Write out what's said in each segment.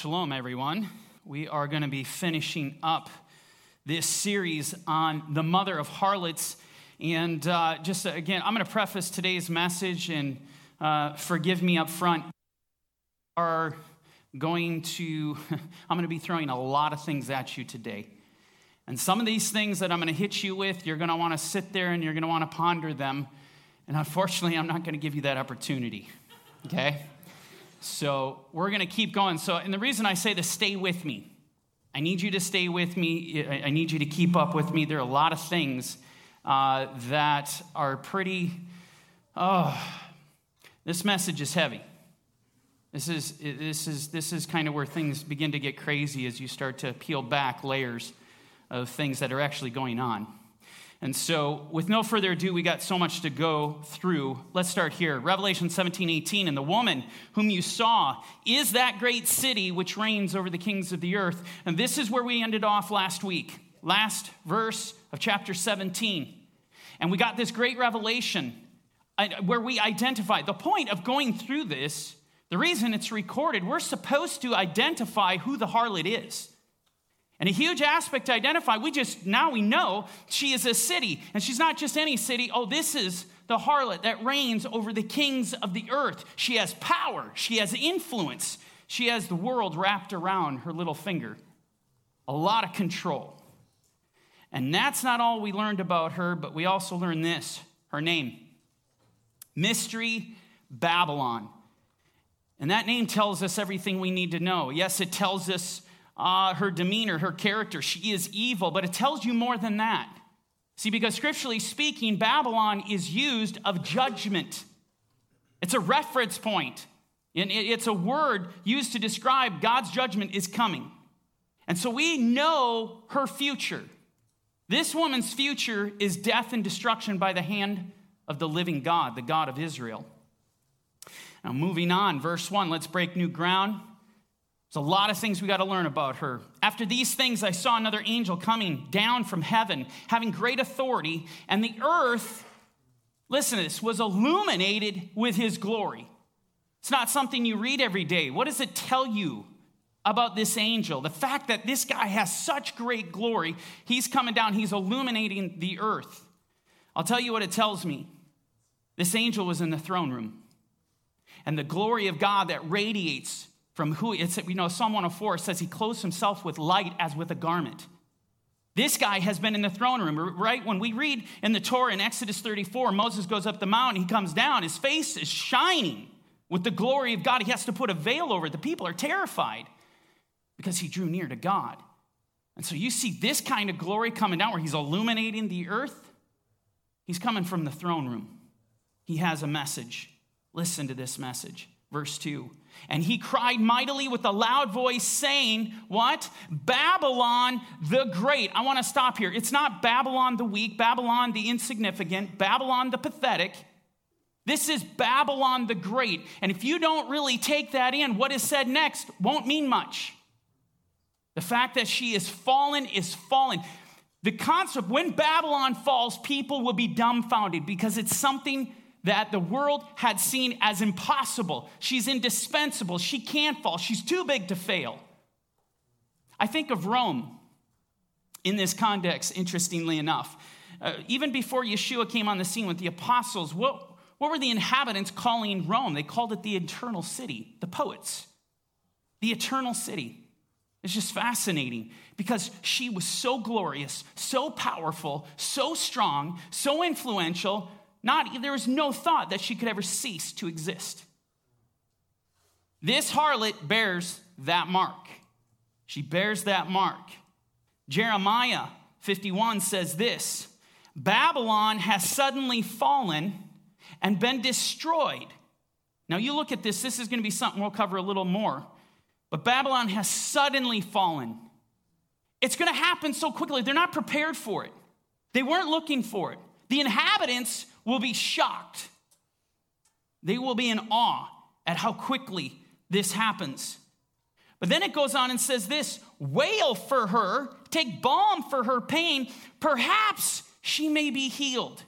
Shalom, everyone. We are going to be finishing up this series on the mother of harlots. And uh, just uh, again, I'm going to preface today's message and uh, forgive me up front. Are going to, I'm going to be throwing a lot of things at you today. And some of these things that I'm going to hit you with, you're going to want to sit there and you're going to want to ponder them. And unfortunately, I'm not going to give you that opportunity. Okay? So we're going to keep going. So, and the reason I say to stay with me, I need you to stay with me. I need you to keep up with me. There are a lot of things uh, that are pretty, oh, this message is heavy. This is, this, is, this is kind of where things begin to get crazy as you start to peel back layers of things that are actually going on. And so, with no further ado, we got so much to go through. Let's start here. Revelation 17, 18. And the woman whom you saw is that great city which reigns over the kings of the earth. And this is where we ended off last week, last verse of chapter 17. And we got this great revelation uh, where we identify the point of going through this, the reason it's recorded, we're supposed to identify who the harlot is. And a huge aspect to identify, we just, now we know she is a city. And she's not just any city. Oh, this is the harlot that reigns over the kings of the earth. She has power, she has influence, she has the world wrapped around her little finger. A lot of control. And that's not all we learned about her, but we also learned this her name Mystery Babylon. And that name tells us everything we need to know. Yes, it tells us uh, her demeanor, her character. She is evil, but it tells you more than that. See, because scripturally speaking, Babylon is used of judgment. It's a reference point. And it's a word used to describe God's judgment is coming. And so we know her future. This woman's future is death and destruction by the hand of the living God, the God of Israel. Now, moving on, verse 1, let's break new ground. There's a lot of things we got to learn about her. After these things, I saw another angel coming down from heaven, having great authority, and the earth, listen to this, was illuminated with his glory. It's not something you read every day. What does it tell you about this angel? The fact that this guy has such great glory, he's coming down, he's illuminating the earth. I'll tell you what it tells me. This angel was in the throne room, and the glory of God that radiates from who it's you know psalm 104 says he clothes himself with light as with a garment. This guy has been in the throne room right? When we read in the torah in exodus 34 moses goes up the mountain he comes down his face is shining with the glory of god. He has to put a veil over it. The people are terrified because he drew near to god. And so you see this kind of glory coming down where he's illuminating the earth. He's coming from the throne room. He has a message. Listen to this message. Verse 2 and he cried mightily with a loud voice, saying, What? Babylon the Great. I want to stop here. It's not Babylon the weak, Babylon the insignificant, Babylon the pathetic. This is Babylon the Great. And if you don't really take that in, what is said next won't mean much. The fact that she is fallen is fallen. The concept, when Babylon falls, people will be dumbfounded because it's something that the world had seen as impossible. She's indispensable. She can't fall. She's too big to fail. I think of Rome in this context, interestingly enough. Uh, even before Yeshua came on the scene with the apostles, what, what were the inhabitants calling Rome? They called it the eternal city, the poets. The eternal city. It's just fascinating because she was so glorious, so powerful, so strong, so influential, not, there was no thought that she could ever cease to exist. This harlot bears that mark. She bears that mark. Jeremiah 51 says this Babylon has suddenly fallen and been destroyed. Now, you look at this, this is going to be something we'll cover a little more. But Babylon has suddenly fallen. It's going to happen so quickly. They're not prepared for it, they weren't looking for it. The inhabitants will be shocked. They will be in awe at how quickly this happens. But then it goes on and says this wail for her, take balm for her pain, perhaps she may be healed.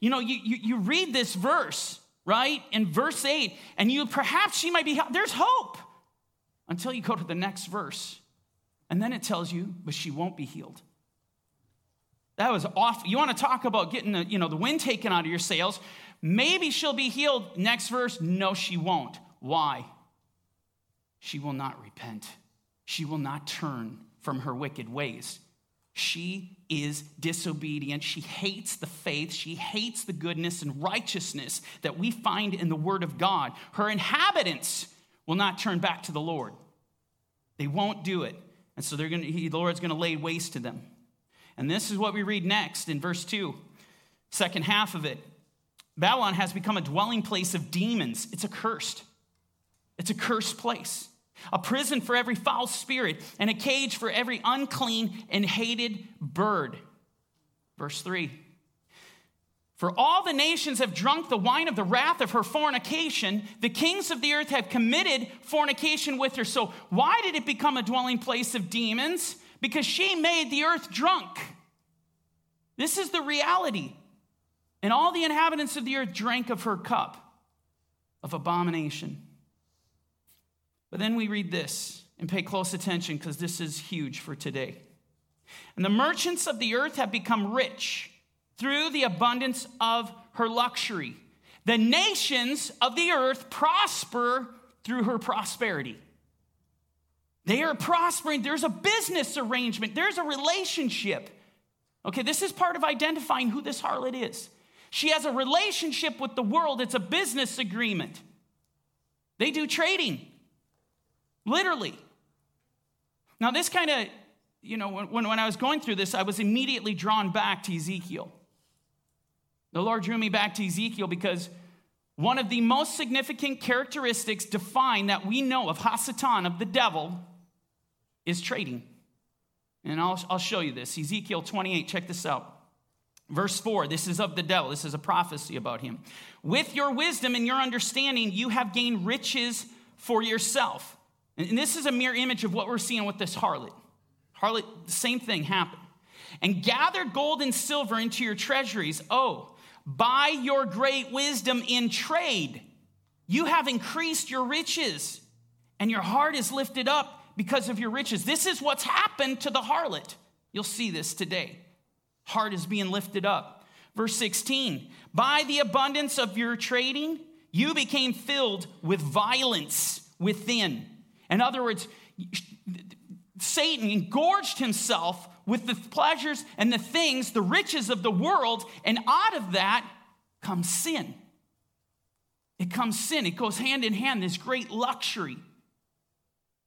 You know, you, you, you read this verse, right, in verse 8, and you perhaps she might be healed. There's hope. until you go to the next verse. And then it tells you, but she won't be healed. That was off. You want to talk about getting the, you know, the wind taken out of your sails? Maybe she'll be healed. Next verse, no, she won't. Why? She will not repent. She will not turn from her wicked ways. She is disobedient. She hates the faith. She hates the goodness and righteousness that we find in the Word of God. Her inhabitants will not turn back to the Lord. They won't do it. And so they're gonna, the Lord's going to lay waste to them. And this is what we read next in verse 2, second half of it. Babylon has become a dwelling place of demons. It's accursed. It's a cursed place, a prison for every foul spirit, and a cage for every unclean and hated bird. Verse 3 For all the nations have drunk the wine of the wrath of her fornication. The kings of the earth have committed fornication with her. So, why did it become a dwelling place of demons? Because she made the earth drunk. This is the reality. And all the inhabitants of the earth drank of her cup of abomination. But then we read this and pay close attention because this is huge for today. And the merchants of the earth have become rich through the abundance of her luxury. The nations of the earth prosper through her prosperity. They are prospering. There's a business arrangement, there's a relationship. Okay, this is part of identifying who this harlot is. She has a relationship with the world, it's a business agreement. They do trading, literally. Now, this kind of, you know, when, when I was going through this, I was immediately drawn back to Ezekiel. The Lord drew me back to Ezekiel because one of the most significant characteristics defined that we know of Hasatan, of the devil, is trading. And I'll, I'll show you this. Ezekiel 28, check this out. Verse 4, this is of the devil. This is a prophecy about him. With your wisdom and your understanding, you have gained riches for yourself. And this is a mere image of what we're seeing with this harlot. Harlot, the same thing happened. And gathered gold and silver into your treasuries. Oh, by your great wisdom in trade, you have increased your riches, and your heart is lifted up because of your riches. This is what's happened to the harlot. You'll see this today. Heart is being lifted up. Verse 16 By the abundance of your trading, you became filled with violence within. In other words, Satan engorged himself with the pleasures and the things, the riches of the world, and out of that comes sin. It comes sin. It goes hand in hand, this great luxury.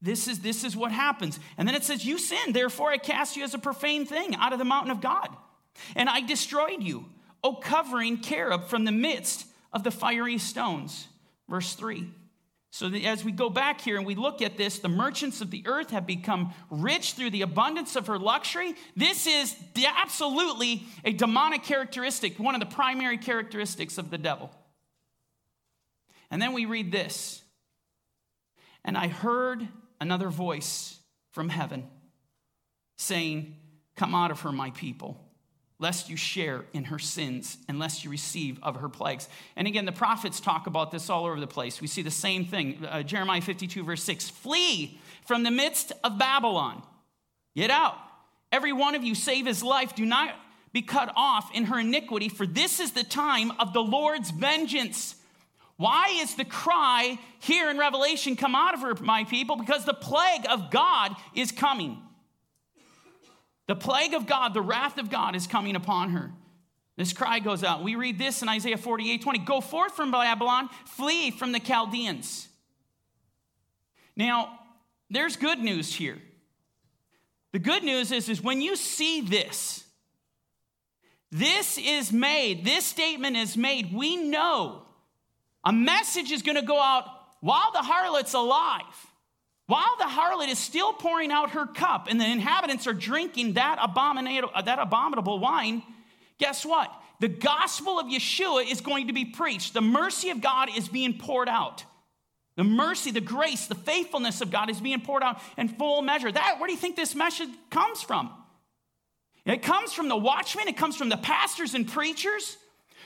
This is, this is what happens. And then it says, You sinned, therefore I cast you as a profane thing out of the mountain of God. And I destroyed you, O covering cherub, from the midst of the fiery stones. Verse 3. So as we go back here and we look at this, the merchants of the earth have become rich through the abundance of her luxury. This is absolutely a demonic characteristic, one of the primary characteristics of the devil. And then we read this. And I heard another voice from heaven saying, Come out of her, my people, lest you share in her sins and lest you receive of her plagues. And again, the prophets talk about this all over the place. We see the same thing. Uh, Jeremiah 52, verse 6 Flee from the midst of Babylon, get out. Every one of you save his life. Do not be cut off in her iniquity, for this is the time of the Lord's vengeance why is the cry here in Revelation, come out of her, my people? Because the plague of God is coming. The plague of God, the wrath of God is coming upon her. This cry goes out. We read this in Isaiah 48 20. Go forth from Babylon, flee from the Chaldeans. Now, there's good news here. The good news is, is when you see this, this is made, this statement is made, we know a message is going to go out while the harlot's alive. While the harlot is still pouring out her cup and the inhabitants are drinking that abominable, uh, that abominable wine, guess what? The gospel of Yeshua is going to be preached. The mercy of God is being poured out. The mercy, the grace, the faithfulness of God is being poured out in full measure. That, where do you think this message comes from? It comes from the watchmen, it comes from the pastors and preachers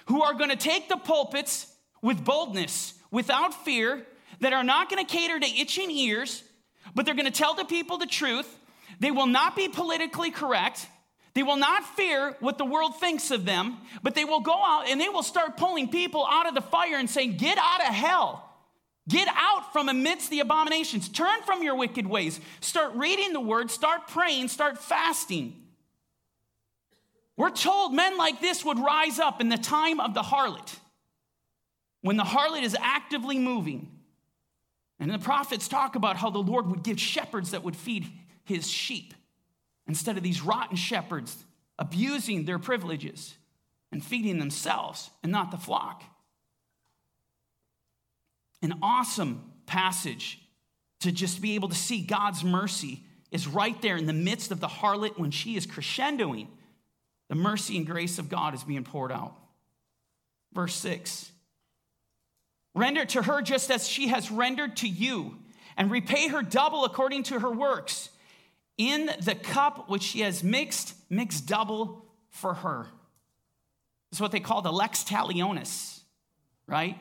who are going to take the pulpits with boldness, without fear, that are not going to cater to itching ears, but they're going to tell the people the truth. They will not be politically correct. They will not fear what the world thinks of them, but they will go out and they will start pulling people out of the fire and saying, Get out of hell. Get out from amidst the abominations. Turn from your wicked ways. Start reading the word, start praying, start fasting. We're told men like this would rise up in the time of the harlot, when the harlot is actively moving. And the prophets talk about how the Lord would give shepherds that would feed his sheep instead of these rotten shepherds abusing their privileges and feeding themselves and not the flock. An awesome passage to just be able to see God's mercy is right there in the midst of the harlot when she is crescendoing. The mercy and grace of God is being poured out. Verse 6 Render to her just as she has rendered to you, and repay her double according to her works. In the cup which she has mixed, mix double for her. This is what they call the lex talionis, right?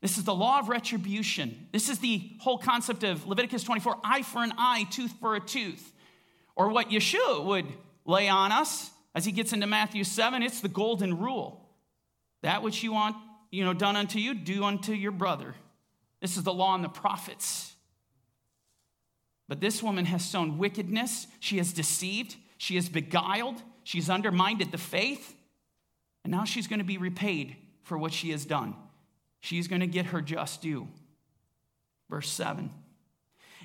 This is the law of retribution. This is the whole concept of Leviticus 24 eye for an eye, tooth for a tooth. Or what Yeshua would lay on us as he gets into Matthew 7, it's the golden rule. That which you want you know, done unto you, do unto your brother. This is the law and the prophets. But this woman has sown wickedness. She has deceived. She has beguiled. She's undermined the faith. And now she's going to be repaid for what she has done. She's going to get her just due. Verse 7.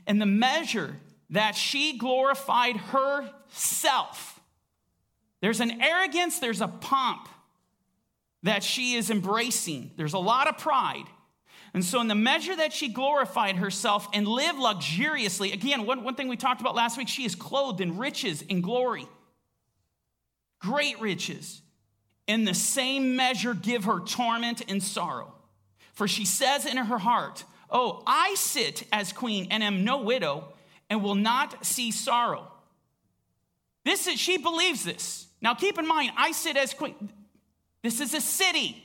In the measure that she glorified herself, there's an arrogance, there's a pomp that she is embracing. There's a lot of pride. And so, in the measure that she glorified herself and lived luxuriously, again, one, one thing we talked about last week, she is clothed in riches and glory. Great riches. In the same measure, give her torment and sorrow. For she says in her heart, Oh, I sit as queen and am no widow and will not see sorrow. This is, she believes this. Now keep in mind, I sit as queen. This is a city.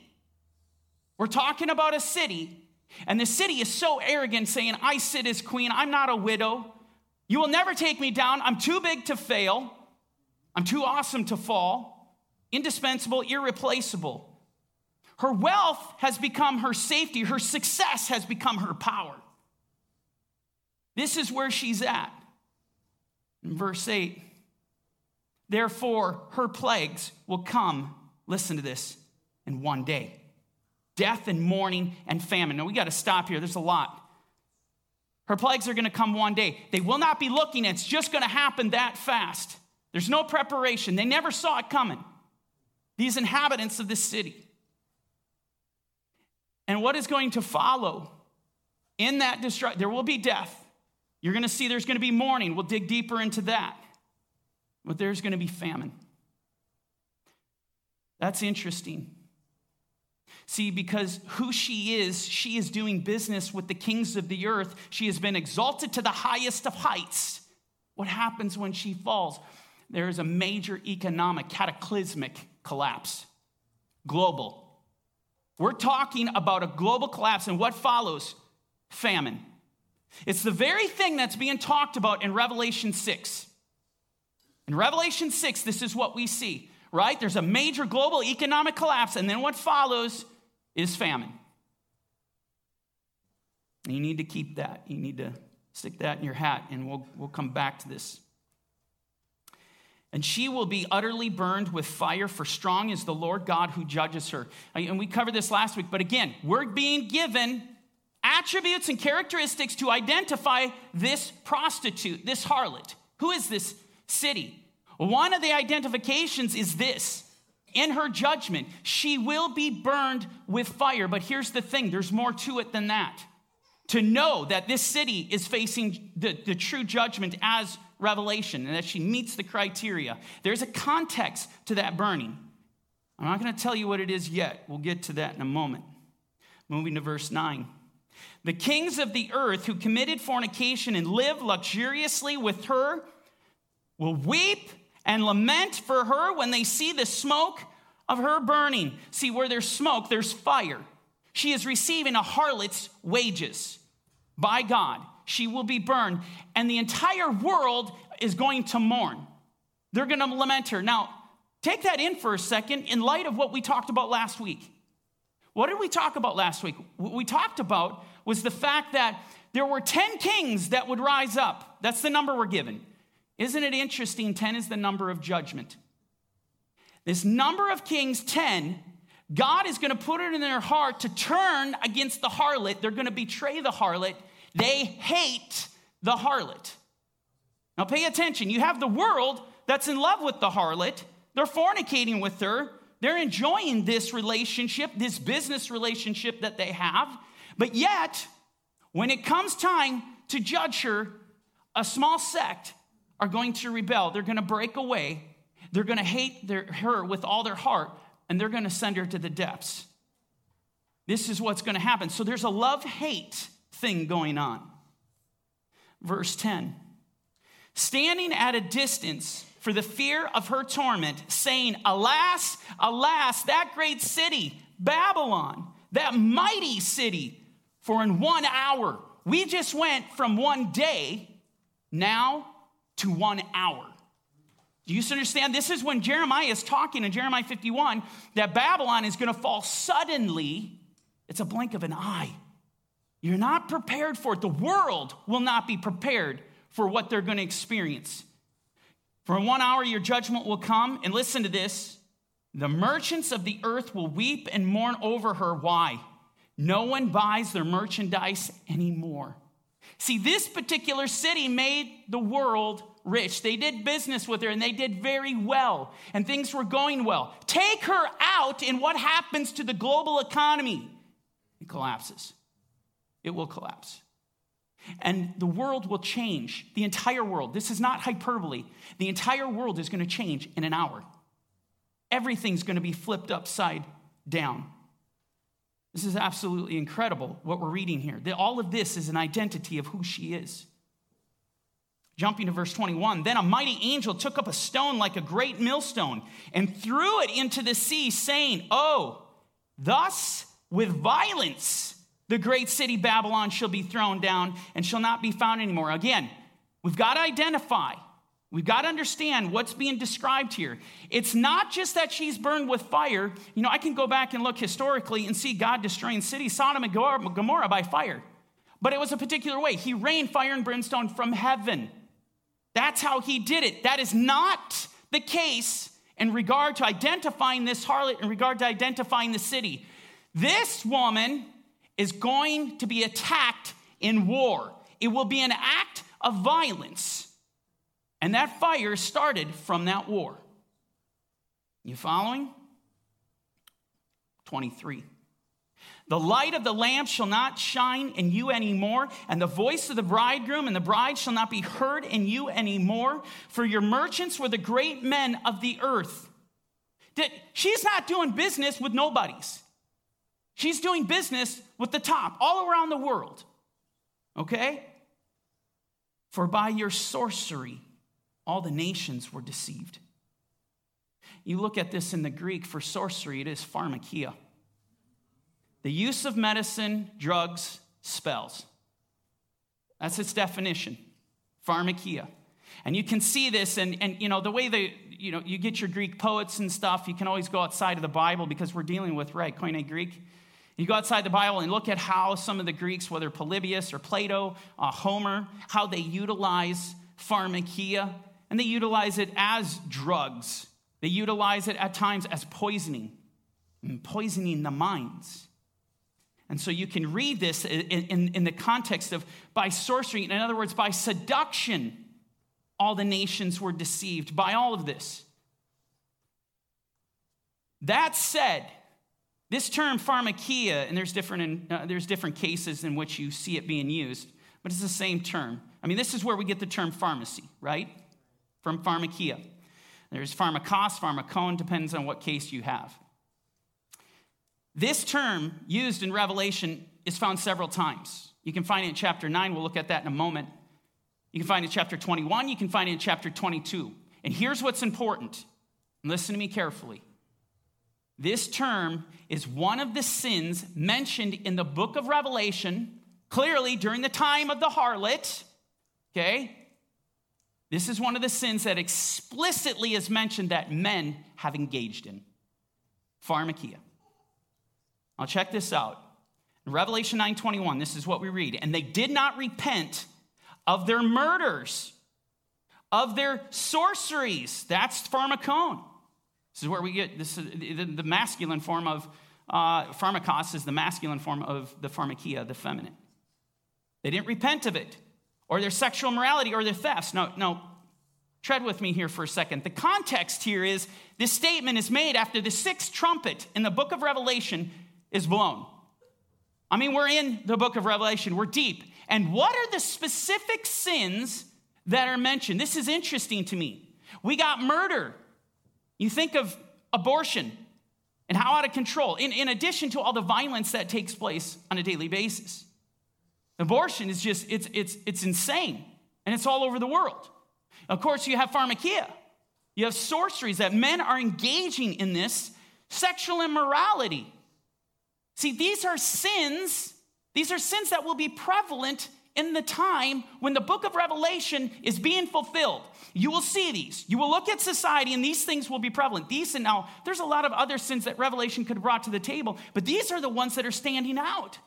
We're talking about a city, and the city is so arrogant, saying, I sit as queen, I'm not a widow. You will never take me down. I'm too big to fail. I'm too awesome to fall. Indispensable, irreplaceable. Her wealth has become her safety, her success has become her power. This is where she's at. In verse 8, therefore, her plagues will come listen to this, in one day death and mourning and famine. Now we got to stop here, there's a lot. Her plagues are going to come one day. They will not be looking, it's just going to happen that fast. There's no preparation. They never saw it coming. These inhabitants of this city. And what is going to follow in that destruction? There will be death. You're going to see there's going to be mourning. We'll dig deeper into that. But there's going to be famine. That's interesting. See, because who she is, she is doing business with the kings of the earth. She has been exalted to the highest of heights. What happens when she falls? There is a major economic, cataclysmic collapse, global. We're talking about a global collapse, and what follows? Famine. It's the very thing that's being talked about in Revelation 6. In Revelation 6, this is what we see right? There's a major global economic collapse, and then what follows is famine. You need to keep that. You need to stick that in your hat, and we'll, we'll come back to this. And she will be utterly burned with fire, for strong is the Lord God who judges her. And we covered this last week, but again, we're being given attributes and characteristics to identify this prostitute, this harlot. Who is this city? One of the identifications is this in her judgment, she will be burned with fire. But here's the thing there's more to it than that. To know that this city is facing the, the true judgment as revelation and that she meets the criteria, there's a context to that burning. I'm not going to tell you what it is yet. We'll get to that in a moment. Moving to verse 9. The kings of the earth who committed fornication and lived luxuriously with her will weep and lament for her when they see the smoke of her burning. See, where there's smoke, there's fire. She is receiving a harlot's wages by God. she will be burned, and the entire world is going to mourn. They're going to lament her. Now, take that in for a second in light of what we talked about last week. What did we talk about last week? What we talked about was the fact that there were 10 kings that would rise up. That's the number we're given. Isn't it interesting? 10 is the number of judgment. This number of kings, 10, God is going to put it in their heart to turn against the harlot. They're going to betray the harlot. They hate the harlot. Now, pay attention. You have the world that's in love with the harlot, they're fornicating with her. They're enjoying this relationship, this business relationship that they have. But yet, when it comes time to judge her, a small sect are going to rebel. They're going to break away. They're going to hate their, her with all their heart, and they're going to send her to the depths. This is what's going to happen. So there's a love hate thing going on. Verse 10 Standing at a distance for the fear of her torment, saying, Alas, alas, that great city, Babylon, that mighty city, for in one hour, we just went from one day now to one hour. Do you understand? This is when Jeremiah is talking in Jeremiah 51 that Babylon is going to fall suddenly. It's a blink of an eye. You're not prepared for it. The world will not be prepared for what they're going to experience. For one hour, your judgment will come. And listen to this the merchants of the earth will weep and mourn over her. Why? No one buys their merchandise anymore. See, this particular city made the world rich. They did business with her and they did very well, and things were going well. Take her out, and what happens to the global economy? It collapses. It will collapse. And the world will change. The entire world. This is not hyperbole. The entire world is going to change in an hour. Everything's going to be flipped upside down. This is absolutely incredible what we're reading here. All of this is an identity of who she is. Jumping to verse 21, then a mighty angel took up a stone like a great millstone and threw it into the sea, saying, Oh, thus with violence the great city Babylon shall be thrown down and shall not be found anymore. Again, we've got to identify We've got to understand what's being described here. It's not just that she's burned with fire. You know, I can go back and look historically and see God destroying cities, Sodom and Gomorrah, by fire. But it was a particular way. He rained fire and brimstone from heaven. That's how he did it. That is not the case in regard to identifying this harlot, in regard to identifying the city. This woman is going to be attacked in war, it will be an act of violence. And that fire started from that war. You following? 23. The light of the lamp shall not shine in you anymore, and the voice of the bridegroom and the bride shall not be heard in you anymore, for your merchants were the great men of the earth. That She's not doing business with nobodies. She's doing business with the top, all around the world. Okay? For by your sorcery, all the nations were deceived. You look at this in the Greek for sorcery, it is pharmakia. The use of medicine, drugs, spells. That's its definition. Pharmakia. And you can see this, and, and you know, the way they, you know, you get your Greek poets and stuff, you can always go outside of the Bible because we're dealing with, right, Koine Greek. You go outside the Bible and look at how some of the Greeks, whether Polybius or Plato, uh, Homer, how they utilize pharmakia and they utilize it as drugs. They utilize it at times as poisoning, poisoning the minds. And so you can read this in, in, in, the context of by sorcery, in other words, by seduction, all the nations were deceived by all of this. That said, this term pharmakia, and there's different, uh, there's different cases in which you see it being used, but it's the same term. I mean, this is where we get the term pharmacy, right? From pharmakia. There's pharmakos, pharmakon, depends on what case you have. This term used in Revelation is found several times. You can find it in chapter 9. We'll look at that in a moment. You can find it in chapter 21. You can find it in chapter 22. And here's what's important. Listen to me carefully. This term is one of the sins mentioned in the book of Revelation clearly during the time of the harlot, okay, this is one of the sins that explicitly is mentioned that men have engaged in pharmakia. I'll check this out. In Revelation 9:21, this is what we read. And they did not repent of their murders, of their sorceries. That's pharmakon. This is where we get this is the, the masculine form of uh, pharmakos is the masculine form of the pharmakia, the feminine. They didn't repent of it, or their sexual morality, or their thefts. No, no. Tread with me here for a second. The context here is this statement is made after the sixth trumpet in the book of Revelation is blown. I mean, we're in the book of Revelation, we're deep. And what are the specific sins that are mentioned? This is interesting to me. We got murder. You think of abortion and how out of control, in, in addition to all the violence that takes place on a daily basis. Abortion is just, it's, it's, it's insane, and it's all over the world. Of course, you have pharmakia. You have sorceries that men are engaging in this, sexual immorality. See, these are sins, these are sins that will be prevalent in the time when the book of Revelation is being fulfilled. You will see these. You will look at society and these things will be prevalent. These and now, there's a lot of other sins that Revelation could have brought to the table, but these are the ones that are standing out.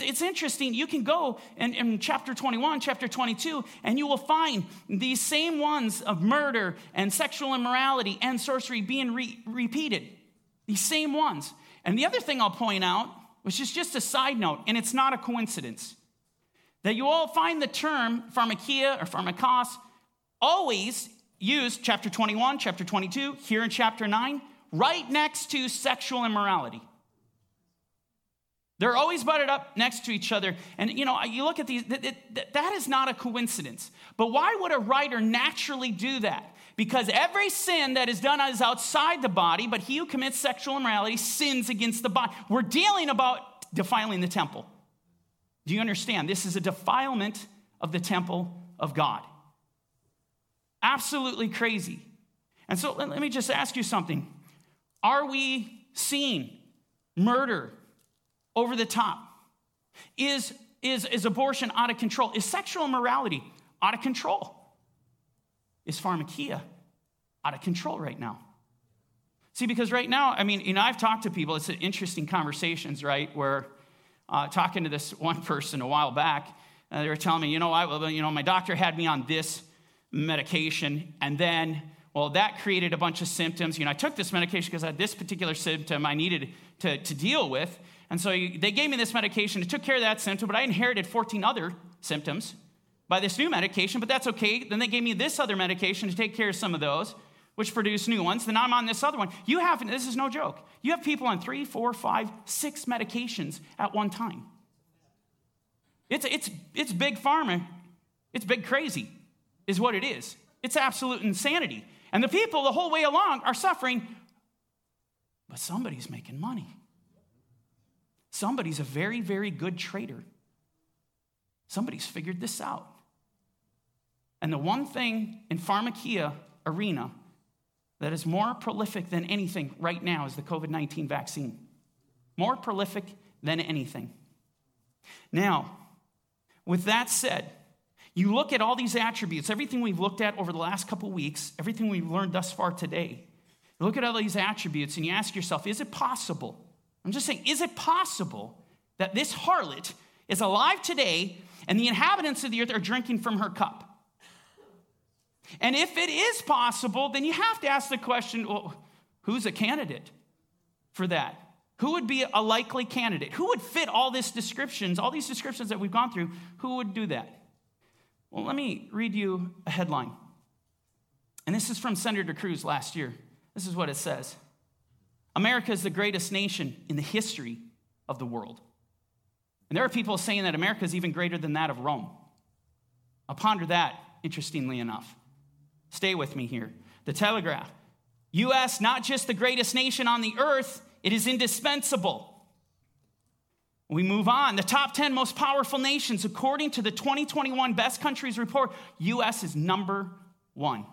It's interesting. You can go in, in, chapter 21, chapter 22, and you will find these same ones of murder and sexual immorality and sorcery being re- repeated. These same ones. And the other thing I'll point out, which is just a side note, and it's not a coincidence, that you all find the term pharmakia or pharmakos always used, chapter 21, chapter 22, here in chapter 9, right next to sexual immorality. They're always butted up next to each other. And you know, you look at these, that, is not a coincidence. But why would a writer naturally do that? Because every sin that is done is outside the body, but he who commits sexual immorality sins against the body. We're dealing about defiling the temple. Do you understand? This is a defilement of the temple of God. Absolutely crazy. And so let me just ask you something. Are we seeing murder over the top? Is, is, is abortion out of control? Is sexual immorality out of control? Is pharmakia out of control right now? See, because right now, I mean, you know, I've talked to people, it's an interesting conversations, right? Where uh, talking to this one person a while back, uh, they were telling me, you know, I, you know, my doctor had me on this medication, and then, well, that created a bunch of symptoms. You know, I took this medication because I had this particular symptom I needed to, to deal with. And so they gave me this medication. It took care of that symptom, but I inherited 14 other symptoms by this new medication, but that's okay. Then they gave me this other medication to take care of some of those, which produced new ones. Then I'm on this other one. You have, this is no joke, you have people on three, four, five, six medications at one time. It's, it's, it's big pharma. It's big crazy, is what it is. It's absolute insanity. And the people the whole way along are suffering, but somebody's making money. Somebody's a very, very good trader. Somebody's figured this out. And the one thing in pharmakia arena that is more prolific than anything right now is the COVID 19 vaccine. More prolific than anything. Now, with that said, you look at all these attributes, everything we've looked at over the last couple weeks, everything we've learned thus far today. You look at all these attributes and you ask yourself, is it possible I'm just saying, is it possible that this harlot is alive today and the inhabitants of the earth are drinking from her cup? And if it is possible, then you have to ask the question well, who's a candidate for that? Who would be a likely candidate? Who would fit all these descriptions, all these descriptions that we've gone through? Who would do that? Well, let me read you a headline. And this is from Senator Cruz last year. This is what it says America is the greatest nation in the history of the world. And there are people saying that America is even greater than that of Rome. I'll ponder that, interestingly enough. Stay with me here. The Telegraph. U.S., not just the greatest nation on the earth, it is indispensable. We move on. The top 10 most powerful nations, according to the 2021 Best Countries Report, U.S. is number one.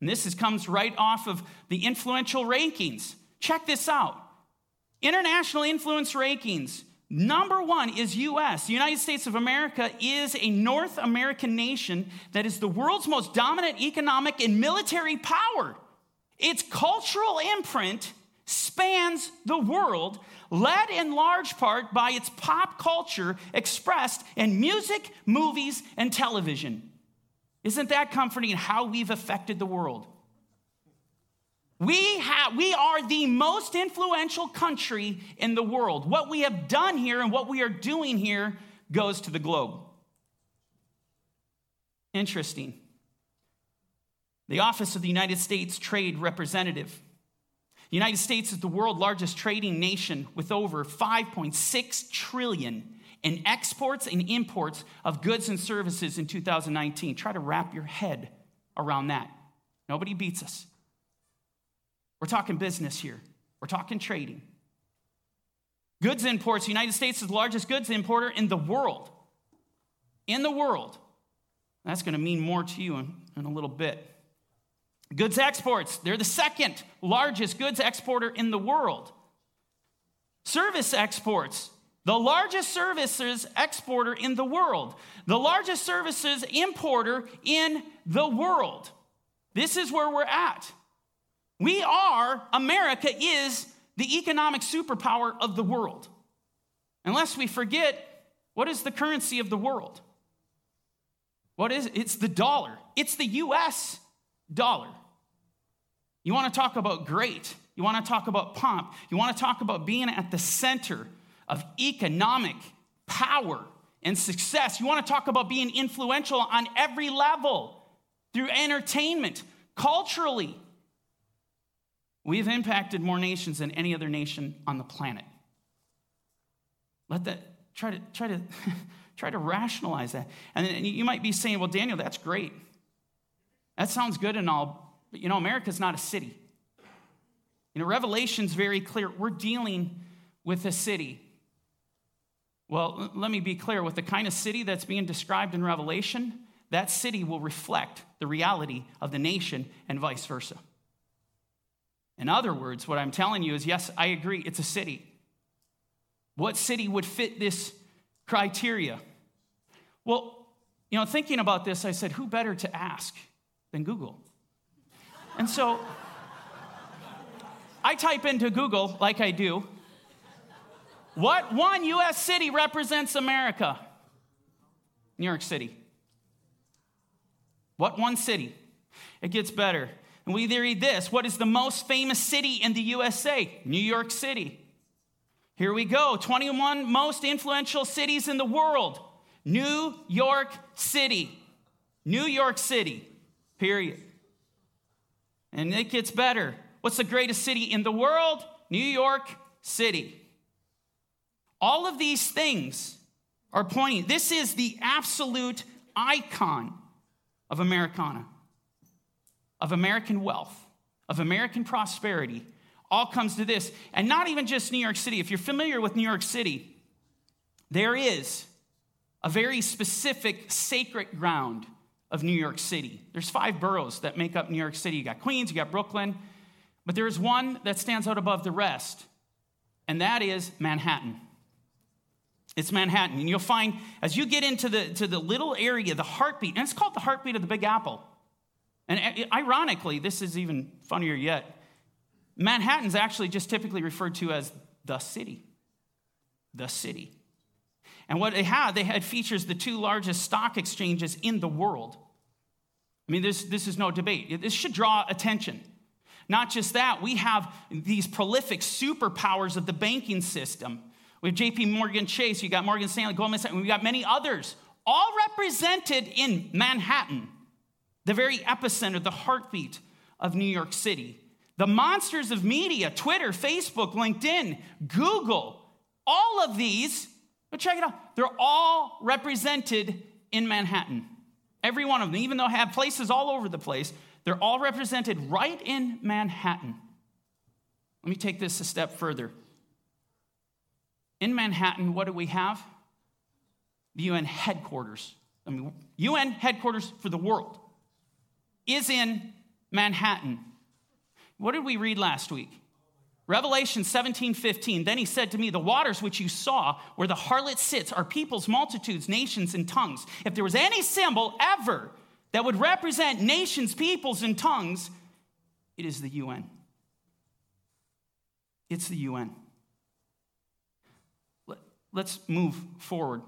And this is, comes right off of the influential rankings. Check this out International influence rankings Number one is US. The United States of America is a North American nation that is the world's most dominant economic and military power. Its cultural imprint spans the world, led in large part by its pop culture expressed in music, movies, and television. Isn't that comforting how we've affected the world? We, have, we are the most influential country in the world. What we have done here and what we are doing here goes to the globe. Interesting. The Office of the United States Trade Representative. The United States is the world's largest trading nation with over 5.6 trillion in exports and imports of goods and services in 2019. Try to wrap your head around that. Nobody beats us. We're talking business here. We're talking trading. Goods imports, the United States is the largest goods importer in the world. In the world. That's going to mean more to you in, in a little bit. Goods exports, they're the second largest goods exporter in the world. Service exports, the largest services exporter in the world, the largest services importer in the world. This is where we're at. We are, America is the economic superpower of the world. Unless we forget, what is the currency of the world? What is it? It's the dollar. It's the US dollar. You want to talk about great. You want to talk about pomp. You want to talk about being at the center of economic power and success. You want to talk about being influential on every level through entertainment, culturally. We've impacted more nations than any other nation on the planet. Let that try to try to try to rationalize that. And you might be saying, "Well, Daniel, that's great. That sounds good and all, but you know, America's not a city. You know, Revelation's very clear. We're dealing with a city. Well, let me be clear with the kind of city that's being described in Revelation, that city will reflect the reality of the nation and vice versa. In other words, what I'm telling you is yes, I agree, it's a city. What city would fit this criteria? Well, you know, thinking about this, I said, who better to ask than Google? And so I type into Google, like I do, what one US city represents America? New York City. What one city? It gets better. And we read this What is the most famous city in the USA? New York City. Here we go 21 most influential cities in the world. New York City. New York City, period. And it gets better. What's the greatest city in the world? New York City. All of these things are pointing. This is the absolute icon of Americana, of American wealth, of American prosperity. All comes to this. And not even just New York City. If you're familiar with New York City, there is a very specific sacred ground of New York City. There's five boroughs that make up New York City. You got Queens, you got Brooklyn, but there is one that stands out above the rest, and that is Manhattan. It's Manhattan. And you'll find as you get into the, to the little area, the heartbeat, and it's called the heartbeat of the Big Apple. And ironically, this is even funnier yet. Manhattan's actually just typically referred to as the city. The city. And what they had, they had features the two largest stock exchanges in the world. I mean, this, this is no debate. This should draw attention. Not just that, we have these prolific superpowers of the banking system. We have JP Morgan Chase, you got Morgan Stanley, Goldman Sachs, we got many others, all represented in Manhattan, the very epicenter, the heartbeat of New York City. The monsters of media, Twitter, Facebook, LinkedIn, Google, all of these but check it out. They're all represented in Manhattan. Every one of them, even though they have places all over the place, they're all represented right in Manhattan. Let me take this a step further. In Manhattan, what do we have? The UN headquarters. I mean, UN headquarters for the world is in Manhattan. What did we read last week? Revelation 17, 15. Then he said to me, The waters which you saw, where the harlot sits, are peoples, multitudes, nations, and tongues. If there was any symbol ever that would represent nations, peoples, and tongues, it is the UN. It's the UN. Let's move forward.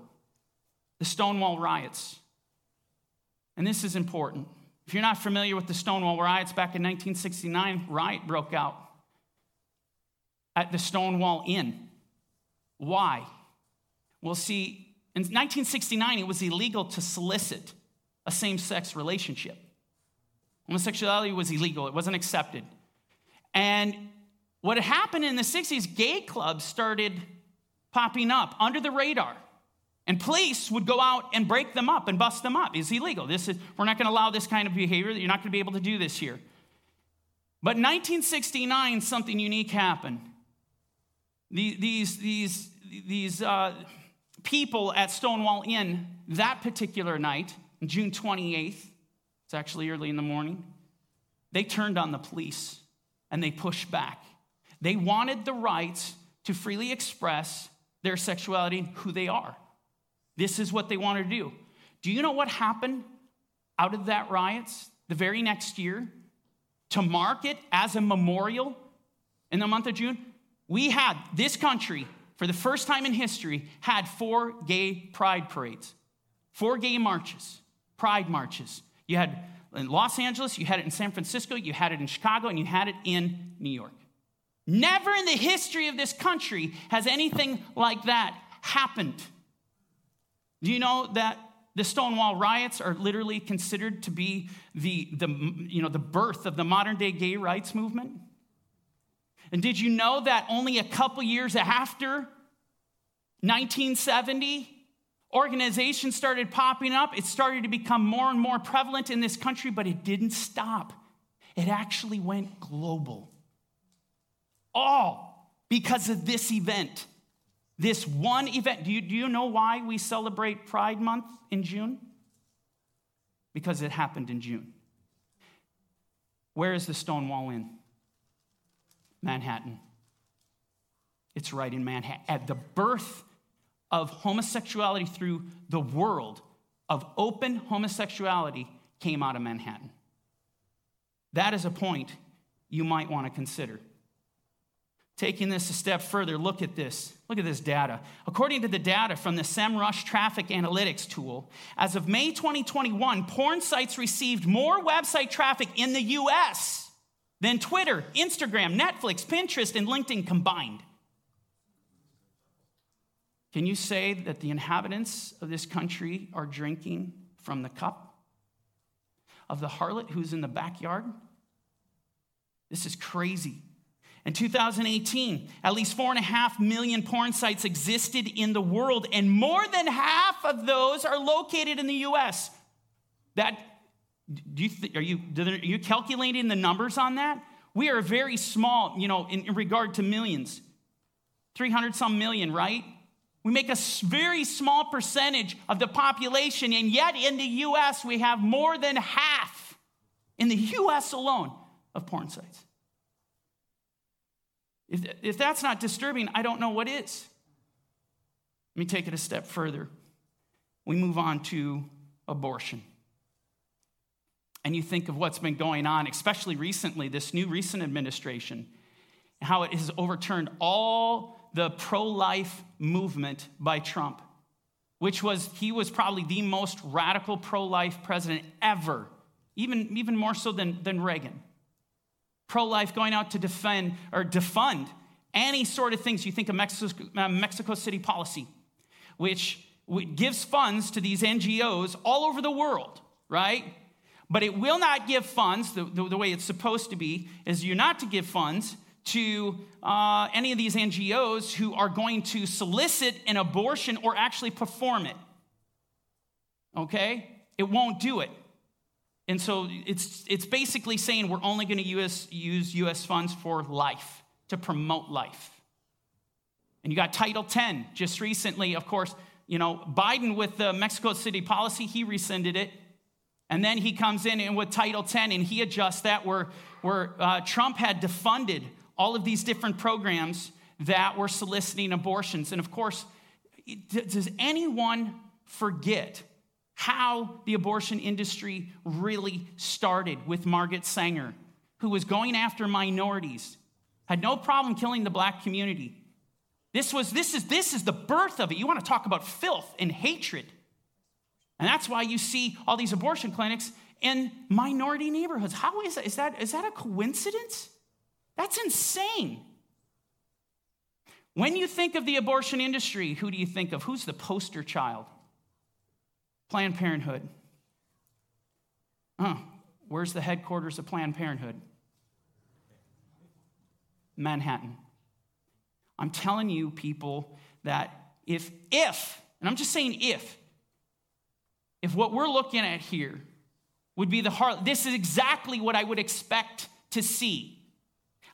The Stonewall riots. And this is important. If you're not familiar with the Stonewall riots, back in 1969, riot broke out at the Stonewall Inn. Why? Well, see, in 1969, it was illegal to solicit a same sex relationship. Homosexuality was illegal, it wasn't accepted. And what happened in the 60s, gay clubs started popping up under the radar. And police would go out and break them up and bust them up. It's illegal. This is, we're not going to allow this kind of behavior. You're not going to be able to do this here. But 1969, something unique happened. These, these, these uh, people at Stonewall Inn that particular night, June 28th, it's actually early in the morning, they turned on the police and they pushed back. They wanted the right to freely express their sexuality and who they are. This is what they wanted to do. Do you know what happened out of that riots the very next year? To mark it as a memorial in the month of June, we had this country, for the first time in history, had four gay pride parades, four gay marches, pride marches. You had in Los Angeles, you had it in San Francisco, you had it in Chicago, and you had it in New York. Never in the history of this country has anything like that happened. Do you know that the Stonewall riots are literally considered to be the, the, you know, the birth of the modern day gay rights movement? And did you know that only a couple years after 1970, organizations started popping up? It started to become more and more prevalent in this country, but it didn't stop. It actually went global. All because of this event. This one event. Do you, do you know why we celebrate Pride Month in June? Because it happened in June. Where is the Stonewall Inn? Manhattan. It's right in Manhattan. At the birth of homosexuality through the world, of open homosexuality, came out of Manhattan. That is a point you might want to consider. Taking this a step further, look at this. Look at this data. According to the data from the SEMrush traffic analytics tool, as of May 2021, porn sites received more website traffic in the US than Twitter, Instagram, Netflix, Pinterest, and LinkedIn combined. Can you say that the inhabitants of this country are drinking from the cup of the harlot who's in the backyard? This is crazy. In 2018, at least four and a half million porn sites existed in the world, and more than half of those are located in the US. That do you th- are, you, are you calculating the numbers on that? We are very small, you know, in, in regard to millions. 300 some million, right? We make a very small percentage of the population, and yet in the US, we have more than half in the US alone of porn sites. If, if that's not disturbing, I don't know what is. Let me take it a step further. We move on to abortion and you think of what's been going on, especially recently, this new recent administration, how it has overturned all the pro life movement by Trump, which was, he was probably the most radical pro life president ever, even, even more so than, than Reagan. Pro life going out to defend or defund any sort of things. You think of Mexico, uh, Mexico City policy, which gives funds to these NGOs all over the world, right? but it will not give funds, the, the, the way it's supposed to be, is you're not to give funds to uh, any of these NGOs who are going to solicit an abortion or actually perform it. Okay? It won't do it. And so it's, it's basically saying we're only going to use, use US funds for life, to promote life. And you got Title 10 just recently, of course, you know, Biden with the Mexico City policy, he rescinded it. And then he comes in and with Title 10 and he adjusts that where, where uh, Trump had defunded all of these different programs that were soliciting abortions. And of course, does anyone forget how the abortion industry really started with Margaret Sanger, who was going after minorities, had no problem killing the black community. This was this is this is the birth of it. You want to talk about filth and hatred. And that's why you see all these abortion clinics in minority neighborhoods. How is that? Is that, is that a coincidence? That's insane. When you think of the abortion industry, who do you think of? Who's the poster child? Planned Parenthood. Oh, where's the headquarters of Planned Parenthood? Manhattan. I'm telling you, people, that if, if, and I'm just saying if, if what we're looking at here would be the heart, this is exactly what I would expect to see.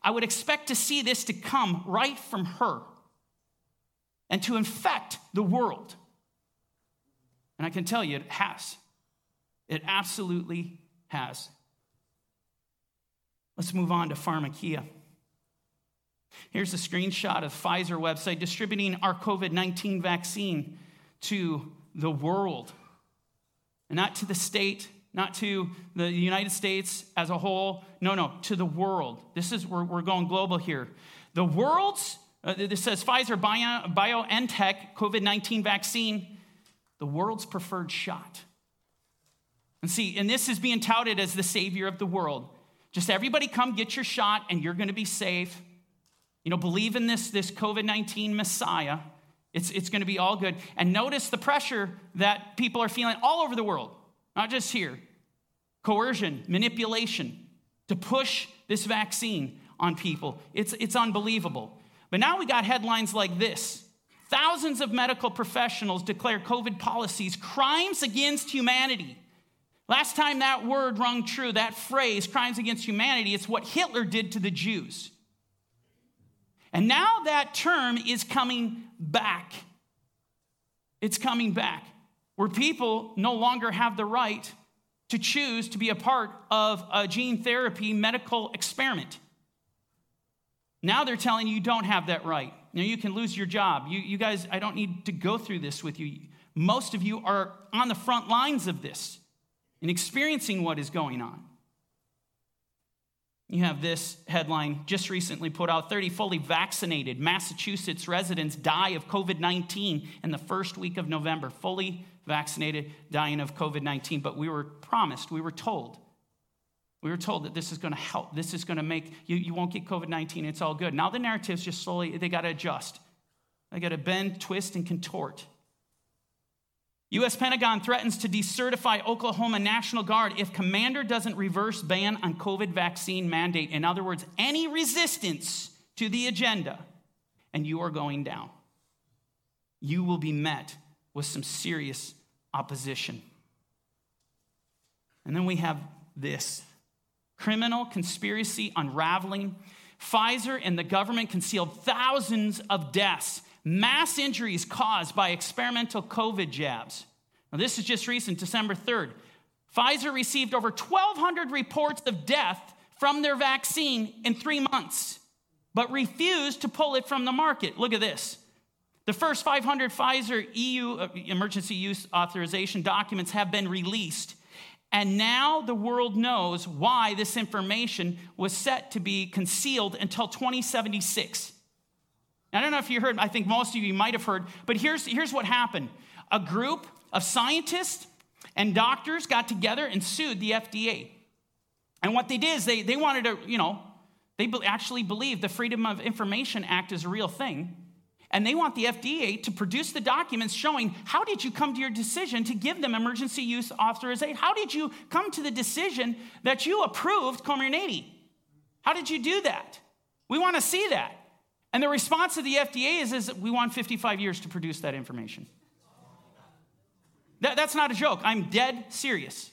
I would expect to see this to come right from her and to infect the world. And I can tell you, it has. It absolutely has. Let's move on to Pharmakeia. Here's a screenshot of Pfizer website distributing our COVID 19 vaccine to the world. And not to the state, not to the United States as a whole. No, no, to the world. This is, we're, we're going global here. The world's, uh, this says Pfizer Bio, BioNTech COVID 19 vaccine, the world's preferred shot. And see, and this is being touted as the savior of the world. Just everybody come get your shot and you're going to be safe. You know, believe in this, this COVID 19 Messiah. It's, it's going to be all good. And notice the pressure that people are feeling all over the world, not just here coercion, manipulation to push this vaccine on people. It's, it's unbelievable. But now we got headlines like this Thousands of medical professionals declare COVID policies crimes against humanity. Last time that word rung true, that phrase, crimes against humanity, it's what Hitler did to the Jews. And now that term is coming back. It's coming back, where people no longer have the right to choose to be a part of a gene therapy medical experiment. Now they're telling you you don't have that right. You, you can lose your job. You, you guys, I don't need to go through this with you. Most of you are on the front lines of this and experiencing what is going on. You have this headline just recently put out 30 fully vaccinated Massachusetts residents die of COVID 19 in the first week of November. Fully vaccinated, dying of COVID 19. But we were promised, we were told, we were told that this is going to help. This is going to make you, you won't get COVID 19. It's all good. Now the narratives just slowly, they got to adjust. They got to bend, twist, and contort. U.S. Pentagon threatens to decertify Oklahoma National Guard if commander doesn't reverse ban on COVID vaccine mandate. In other words, any resistance to the agenda, and you are going down. You will be met with some serious opposition. And then we have this criminal conspiracy unraveling. Pfizer and the government concealed thousands of deaths mass injuries caused by experimental COVID jabs. Now, this is just recent, December 3rd. Pfizer received over 1,200 reports of death from their vaccine in three months, but refused to pull it from the market. Look at this. The first 500 Pfizer EU uh, emergency use authorization documents have been released. And now the world knows why this information was set to be concealed until 2076. I don't know if you heard, I think most of you might have heard, but here's, here's what happened. A group of scientists and doctors got together and sued the FDA. And what they did is they, they wanted to, you know, they actually believe the Freedom of Information Act is a real thing. And they want the FDA to produce the documents showing how did you come to your decision to give them emergency use authorization? How did you come to the decision that you approved Comirnaty? How did you do that? We want to see that. And the response of the FDA is, is we want 55 years to produce that information. That, that's not a joke. I'm dead serious.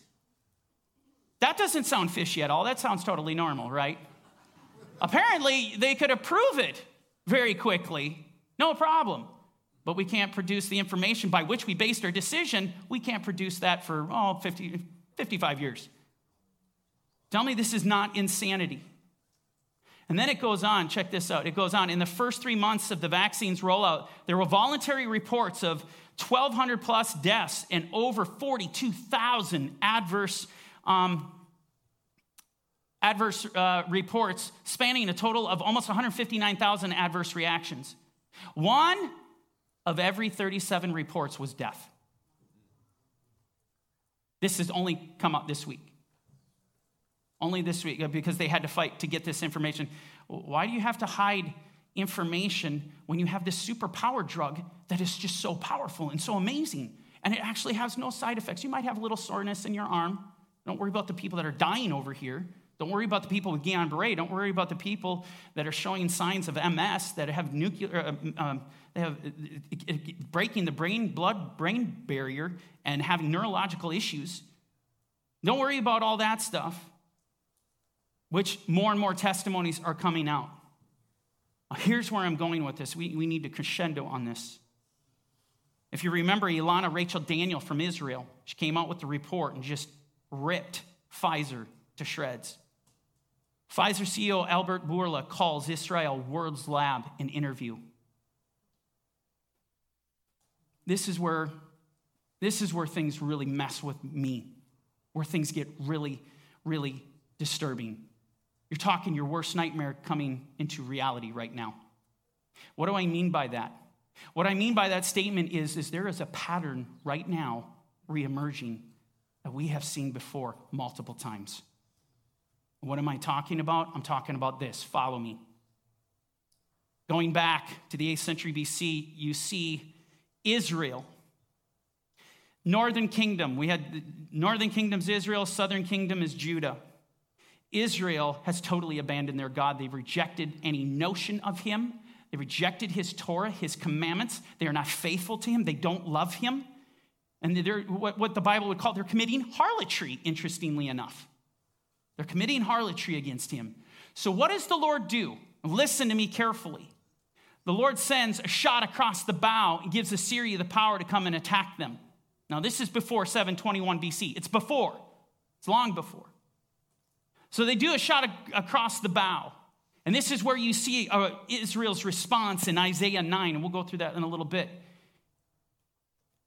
That doesn't sound fishy at all. That sounds totally normal, right? Apparently, they could approve it very quickly, no problem. But we can't produce the information by which we based our decision. We can't produce that for, oh, 50, 55 years. Tell me this is not insanity. And then it goes on, check this out. It goes on. In the first three months of the vaccine's rollout, there were voluntary reports of 1,200 plus deaths and over 42,000 adverse, um, adverse uh, reports, spanning a total of almost 159,000 adverse reactions. One of every 37 reports was death. This has only come up this week. Only this week, uh, because they had to fight to get this information. Why do you have to hide information when you have this superpower drug that is just so powerful and so amazing? And it actually has no side effects. You might have a little soreness in your arm. Don't worry about the people that are dying over here. Don't worry about the people with Guillain Barre. Don't worry about the people that are showing signs of MS, that have nuclear, uh, um, they have breaking the brain, blood brain barrier and having neurological issues. Don't worry about all that stuff which more and more testimonies are coming out. Here's where I'm going with this. We, we need to crescendo on this. If you remember Ilana Rachel Daniel from Israel, she came out with the report and just ripped Pfizer to shreds. Pfizer CEO Albert Bourla calls Israel World's Lab an interview. This is where this is where things really mess with me, where things get really, really disturbing. You're talking your worst nightmare coming into reality right now. What do I mean by that? What I mean by that statement is, is there is a pattern right now reemerging that we have seen before multiple times. What am I talking about? I'm talking about this. Follow me. Going back to the 8th century BC, you see Israel. Northern kingdom, we had northern kingdom's Israel, southern kingdom is Judah. Israel has totally abandoned their God. They've rejected any notion of Him. They rejected His Torah, His commandments. They are not faithful to Him. They don't love Him. And they're what, what the Bible would call, they're committing harlotry, interestingly enough. They're committing harlotry against Him. So, what does the Lord do? Listen to me carefully. The Lord sends a shot across the bow and gives Assyria the power to come and attack them. Now, this is before 721 BC. It's before, it's long before. So they do a shot across the bow. And this is where you see uh, Israel's response in Isaiah 9, and we'll go through that in a little bit.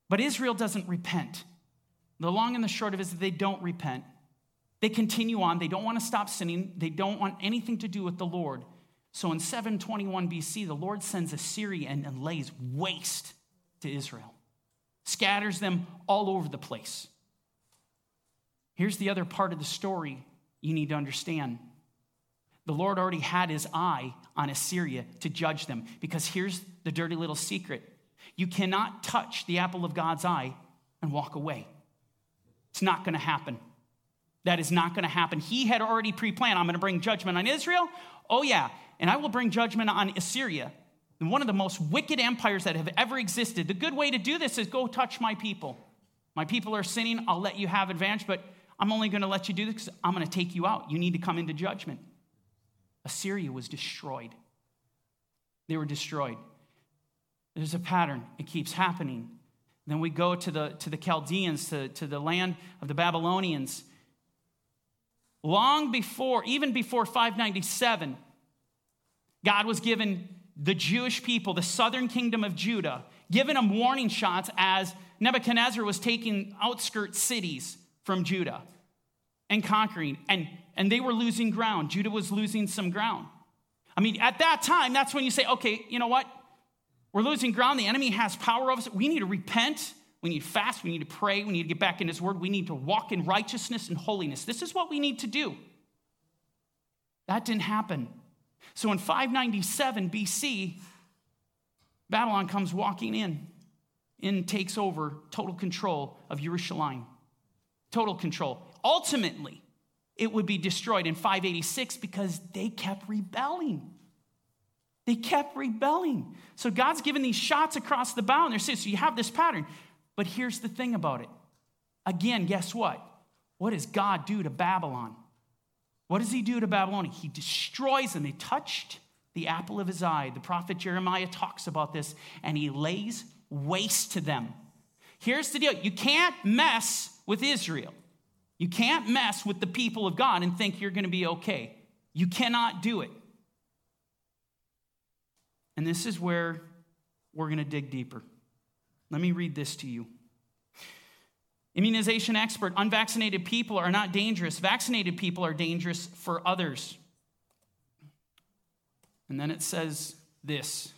But Israel doesn't repent. The long and the short of it is they don't repent. They continue on. They don't want to stop sinning. They don't want anything to do with the Lord. So in 721 BC, the Lord sends Assyria and, lays waste to Israel, scatters them all over the place. Here's the other part of the story you need to understand. The Lord already had his eye on Assyria to judge them because here's the dirty little secret you cannot touch the apple of God's eye and walk away. It's not going to happen. That is not going to happen. He had already pre planned I'm going to bring judgment on Israel. Oh, yeah. And I will bring judgment on Assyria, one of the most wicked empires that have ever existed. The good way to do this is go touch my people. My people are sinning. I'll let you have advantage, but I'm only going to let you do this because I'm going to take you out. You need to come into judgment. Assyria was destroyed. They were destroyed. There's a pattern, it keeps happening. Then we go to the, to the Chaldeans, to, to the land of the Babylonians. Long before, even before 597, God was given the Jewish people, the southern kingdom of Judah, giving them warning shots as Nebuchadnezzar was taking outskirt cities from Judah and conquering, and, and they were losing ground. Judah was losing some ground. I mean, at that time, that's when you say, okay, you know what? We're losing ground. The enemy has power over us. We need to repent. We need to fast. We need to pray. We need to get back in His Word. We need to walk in righteousness and holiness. This is what we need to do. That didn't happen. So in 597 BC, Babylon comes walking in and takes over total control of Jerusalem total control. Ultimately, it would be destroyed in 586 because they kept rebelling. They kept rebelling. So God's given these shots across the bow, and they're saying, so you have this pattern. But here's the thing about it. Again, guess what? What does God do to Babylon? What does he do to Babylon? He destroys them. They touched the apple of his eye. The prophet Jeremiah talks about this, and he lays waste to them. Here's the deal you can't mess with Israel. You can't mess with the people of God and think you're going to be okay. You cannot do it. And this is where we're going to dig deeper. Let me read this to you. Immunization expert unvaccinated people are not dangerous, vaccinated people are dangerous for others. And then it says this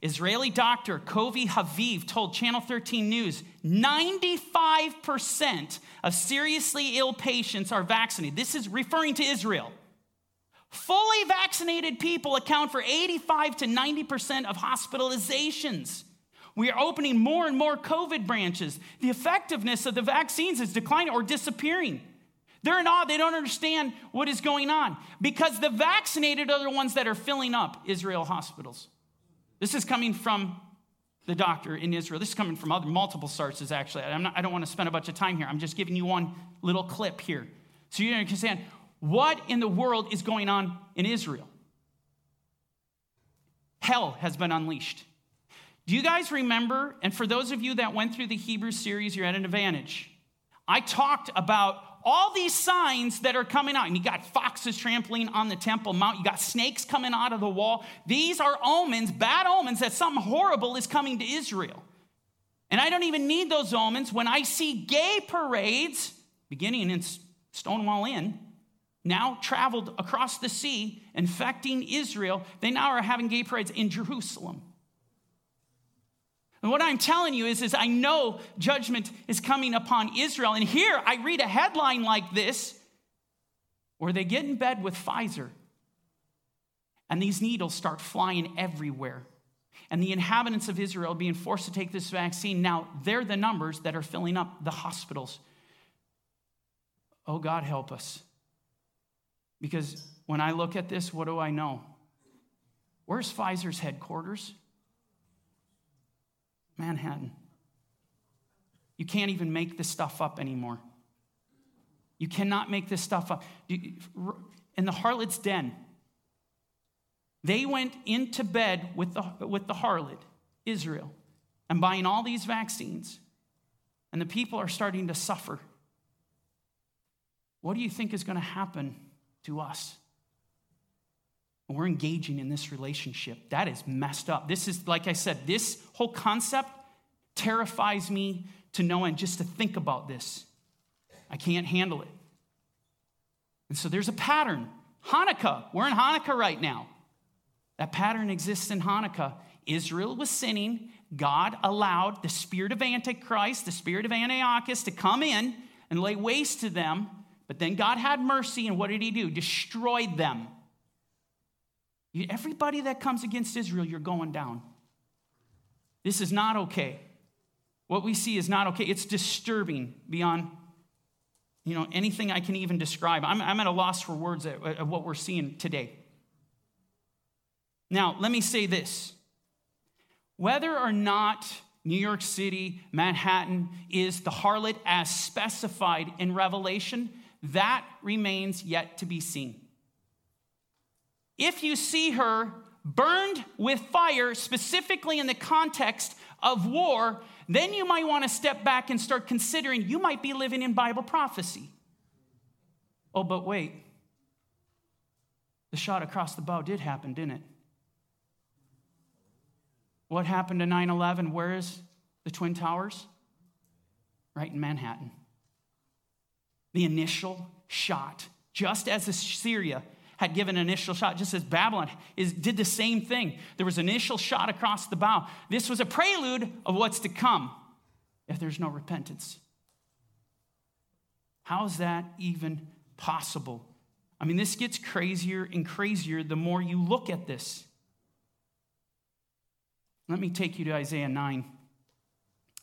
Israeli doctor Kobi Haviv told Channel 13 News 95% of seriously ill patients are vaccinated. This is referring to Israel. Fully vaccinated people account for 85 to 90% of hospitalizations. We are opening more and more COVID branches. The effectiveness of the vaccines is declining or disappearing. They're in awe. They don't understand what is going on because the vaccinated are the ones that are filling up Israel hospitals. This is coming from the doctor in Israel. This is coming from other multiple sources, actually. Not, i don't want to spend a bunch of time here. I'm just giving you one little clip here. So you understand what in the world is going on in Israel. Hell has been unleashed. Do you guys remember? And for those of you that went through the Hebrew series, you're at an advantage. I talked about all these signs that are coming out. And you got foxes trampling on the Temple Mount, you got snakes coming out of the wall. These are omens, bad omens, that something horrible is coming to Israel. And I don't even need those omens when I see gay parades beginning in Stonewall Inn now traveled across the sea, infecting Israel. They now are having gay parades in Jerusalem. And what I'm telling you is, is I know judgment is coming upon Israel. And here I read a headline like this where they get in bed with Pfizer and these needles start flying everywhere. And the inhabitants of Israel being forced to take this vaccine. Now, they're the numbers that are filling up the hospitals. Oh, God, help us. Because when I look at this, what do I know? Where's Pfizer's headquarters? Manhattan. You can't even make this stuff up anymore. You cannot make this stuff up. In the harlot's den, they went into bed with the, with the harlot, Israel, and buying all these vaccines. And the people are starting to suffer. What do you think is going to happen to us? We're engaging in this relationship. That is messed up. This is, like I said, this whole concept terrifies me to know and just to think about this. I can't handle it. And so there's a pattern. Hanukkah, we're in Hanukkah right now. That pattern exists in Hanukkah. Israel was sinning. God allowed the spirit of Antichrist, the spirit of Antiochus, to come in and lay waste to them. But then God had mercy, and what did he do? Destroyed them. Everybody that comes against Israel, you're going down. This is not okay. What we see is not okay. It's disturbing beyond you know, anything I can even describe. I'm, I'm at a loss for words at, at what we're seeing today. Now, let me say this whether or not New York City, Manhattan is the harlot as specified in Revelation, that remains yet to be seen. If you see her burned with fire, specifically in the context of war, then you might want to step back and start considering you might be living in Bible prophecy. Oh, but wait. The shot across the bow did happen, didn't it? What happened to 9 11? Where is the Twin Towers? Right in Manhattan. The initial shot, just as Assyria had given an initial shot, just as Babylon is, did the same thing. There was an initial shot across the bow. This was a prelude of what's to come if there's no repentance. How is that even possible? I mean, this gets crazier and crazier the more you look at this. Let me take you to Isaiah 9.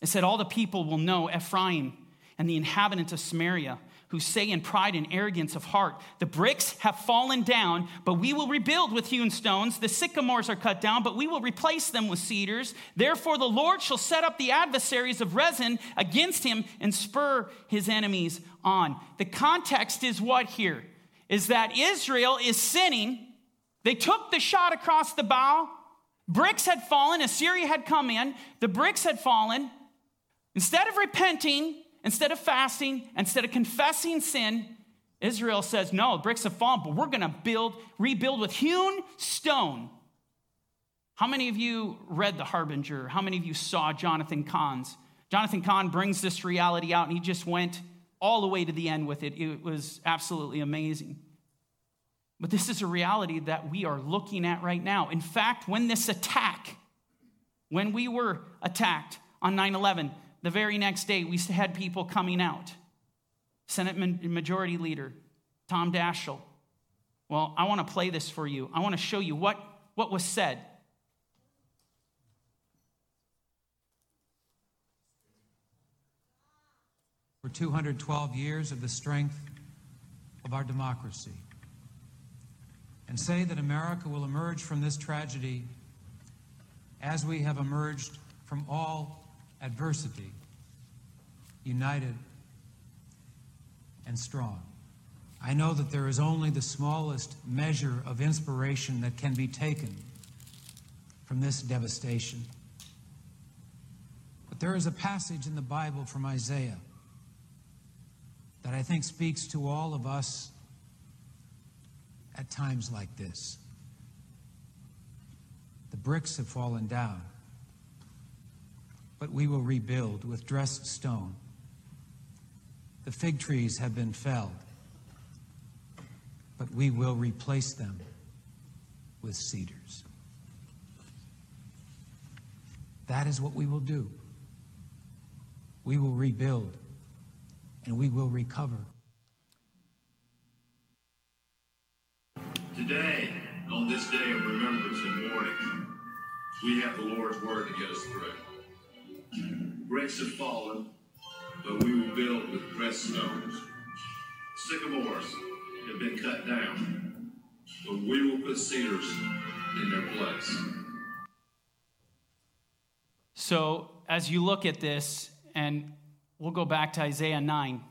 It said, All the people will know Ephraim and the inhabitants of Samaria who say in pride and arrogance of heart, The bricks have fallen down, but we will rebuild with hewn stones. The sycamores are cut down, but we will replace them with cedars. Therefore, the Lord shall set up the adversaries of Rezin against him and spur his enemies on. The context is what here? Is that Israel is sinning. They took the shot across the bow. Bricks had fallen. Assyria had come in. The bricks had fallen. Instead of repenting, Instead of fasting, instead of confessing sin, Israel says, No, bricks have fallen, but we're going to build, rebuild with hewn stone. How many of you read The Harbinger? How many of you saw Jonathan Cahn's? Jonathan Cahn brings this reality out, and he just went all the way to the end with it. It was absolutely amazing. But this is a reality that we are looking at right now. In fact, when this attack, when we were attacked on 9 11, the very next day, we had people coming out. Senate Majority Leader Tom Daschle. Well, I want to play this for you. I want to show you what, what was said. For 212 years of the strength of our democracy, and say that America will emerge from this tragedy as we have emerged from all adversity, united and strong. I know that there is only the smallest measure of inspiration that can be taken from this devastation. But there is a passage in the Bible from Isaiah that I think speaks to all of us at times like this. The bricks have fallen down, but we will rebuild with dressed stone. The fig trees have been felled, but we will replace them with cedars. That is what we will do. We will rebuild and we will recover. Today, on this day of remembrance and mourning, we have the Lord's word to get us through. Bricks have fallen, but we will build with pressed stones. Sycamores have been cut down, but we will put cedars in their place. So, as you look at this, and we'll go back to Isaiah 9,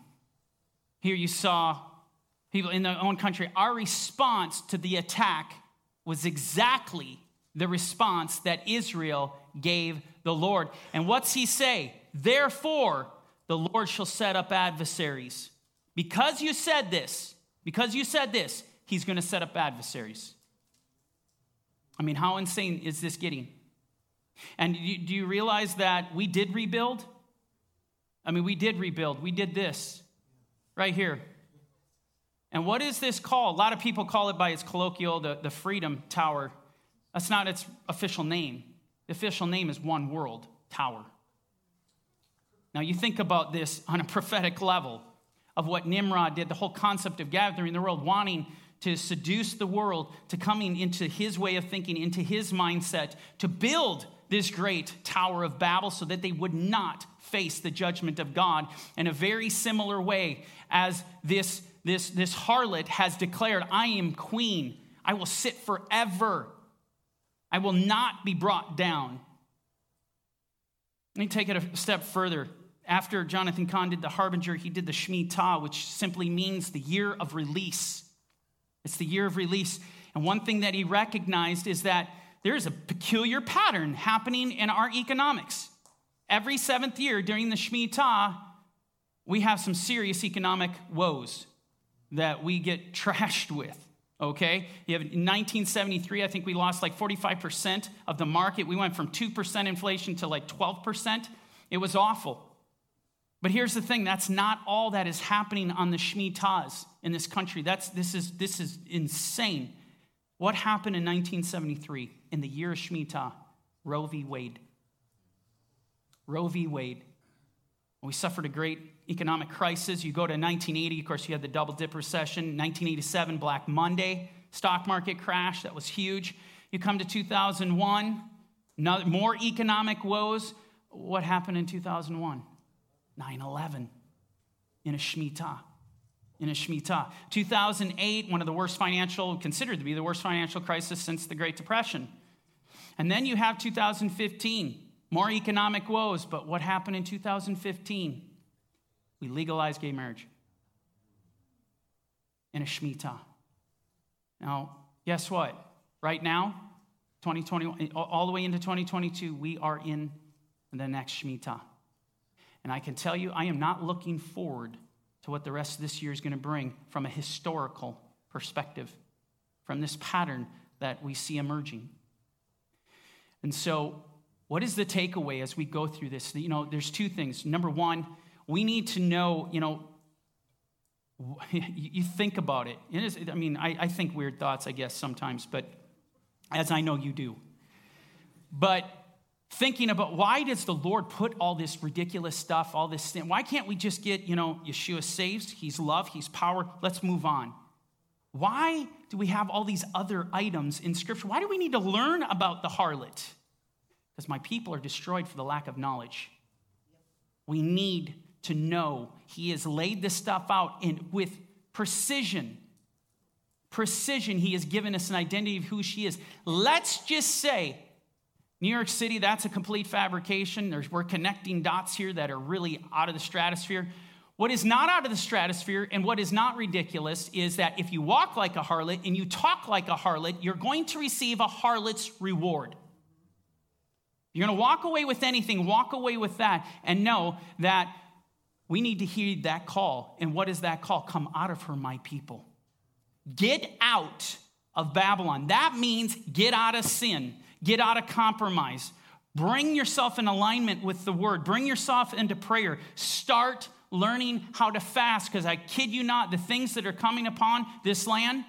here you saw people in their own country. Our response to the attack was exactly the response that Israel gave the Lord. And what's he say? Therefore, the Lord shall set up adversaries. Because you said this, because you said this, he's going to set up adversaries. I mean, how insane is this getting? And do you realize that we did rebuild? I mean, we did rebuild. We did this right here. And what is this called? A lot of people call it by its colloquial, the, the Freedom Tower. That's not its official name. The official name is One World Tower. Now, you think about this on a prophetic level of what Nimrod did, the whole concept of gathering the world, wanting to seduce the world to coming into his way of thinking, into his mindset, to build this great Tower of Babel so that they would not face the judgment of God in a very similar way as this, this, this harlot has declared, I am queen. I will sit forever. I will not be brought down. Let me take it a step further. After Jonathan Cahn did the Harbinger, he did the Shemitah, which simply means the year of release. It's the year of release. And one thing that he recognized is that there is a peculiar pattern happening in our economics. Every seventh year during the Shemitah, we have some serious economic woes that we get trashed with. Okay? You have 1973, I think we lost like 45% of the market. We went from 2% inflation to like 12%. It was awful. But here's the thing that's not all that is happening on the Shemitahs in this country. That's, this, is, this is insane. What happened in 1973 in the year of Shemitah? Roe v. Wade. Roe v. Wade. We suffered a great economic crisis. You go to 1980, of course, you had the double dip recession. 1987, Black Monday, stock market crash. That was huge. You come to 2001, more economic woes. What happened in 2001? 9 11 in a Shemitah. In a Shemitah. 2008, one of the worst financial, considered to be the worst financial crisis since the Great Depression. And then you have 2015, more economic woes. But what happened in 2015? We legalized gay marriage in a Shemitah. Now, guess what? Right now, 2021, all the way into 2022, we are in the next Shemitah. And I can tell you, I am not looking forward to what the rest of this year is going to bring from a historical perspective, from this pattern that we see emerging. And so, what is the takeaway as we go through this? You know, there's two things. Number one, we need to know, you know, you think about it. it is, I mean, I, I think weird thoughts, I guess, sometimes, but as I know you do. But thinking about why does the Lord put all this ridiculous stuff, all this sin? Why can't we just get, you know, Yeshua saves, he's love, he's power, let's move on. Why do we have all these other items in Scripture? Why do we need to learn about the harlot? Because my people are destroyed for the lack of knowledge. We need to know He has laid this stuff out in, with precision. Precision, He has given us an identity of who she is. Let's just say, New York City, that's a complete fabrication. There's, we're connecting dots here that are really out of the stratosphere. What is not out of the stratosphere and what is not ridiculous is that if you walk like a harlot and you talk like a harlot, you're going to receive a harlot's reward. You're going to walk away with anything, walk away with that, and know that we need to heed that call. And what is that call? Come out of her, my people. Get out of Babylon. That means get out of sin, get out of compromise. Bring yourself in alignment with the word, bring yourself into prayer. Start learning how to fast because I kid you not, the things that are coming upon this land,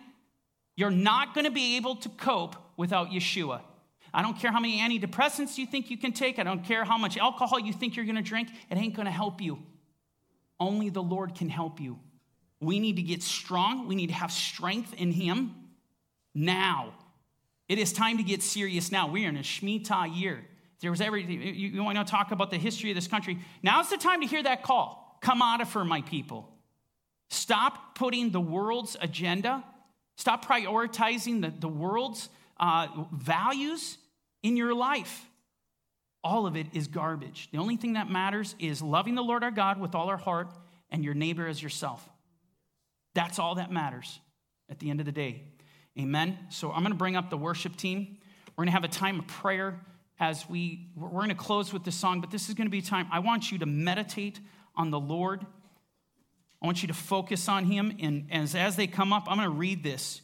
you're not going to be able to cope without Yeshua. I don't care how many antidepressants you think you can take. I don't care how much alcohol you think you're going to drink. It ain't going to help you. Only the Lord can help you. We need to get strong. We need to have strength in Him now. It is time to get serious now. We are in a Shemitah year. There was ever, you, you want to talk about the history of this country. Now's the time to hear that call. Come out of her, my people. Stop putting the world's agenda, stop prioritizing the, the world's uh, values in your life. All of it is garbage. The only thing that matters is loving the Lord our God with all our heart and your neighbor as yourself. That's all that matters at the end of the day. Amen. So I'm going to bring up the worship team. We're going to have a time of prayer as we we're going to close with this song, but this is going to be a time I want you to meditate on the Lord. I want you to focus on him. And as, as they come up, I'm going to read this.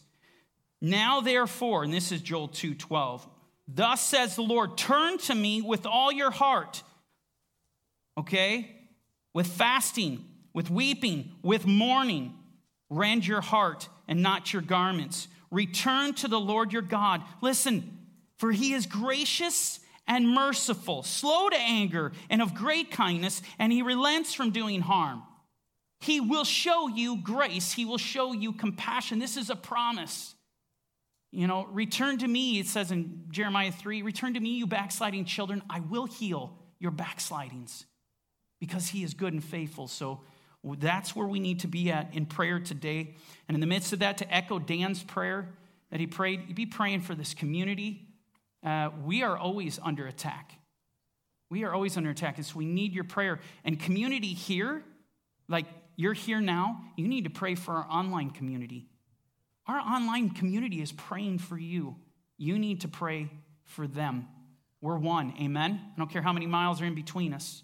Now, therefore, and this is Joel 2 12. Thus says the Lord, turn to me with all your heart. Okay? With fasting, with weeping, with mourning. Rend your heart and not your garments. Return to the Lord your God. Listen, for he is gracious and merciful, slow to anger, and of great kindness, and he relents from doing harm. He will show you grace, he will show you compassion. This is a promise. You know, return to me, it says in Jeremiah 3 return to me, you backsliding children. I will heal your backslidings because he is good and faithful. So that's where we need to be at in prayer today. And in the midst of that, to echo Dan's prayer that he prayed, be praying for this community, uh, we are always under attack. We are always under attack. And so we need your prayer. And community here, like you're here now, you need to pray for our online community. Our online community is praying for you. You need to pray for them. We're one. Amen? I don't care how many miles are in between us.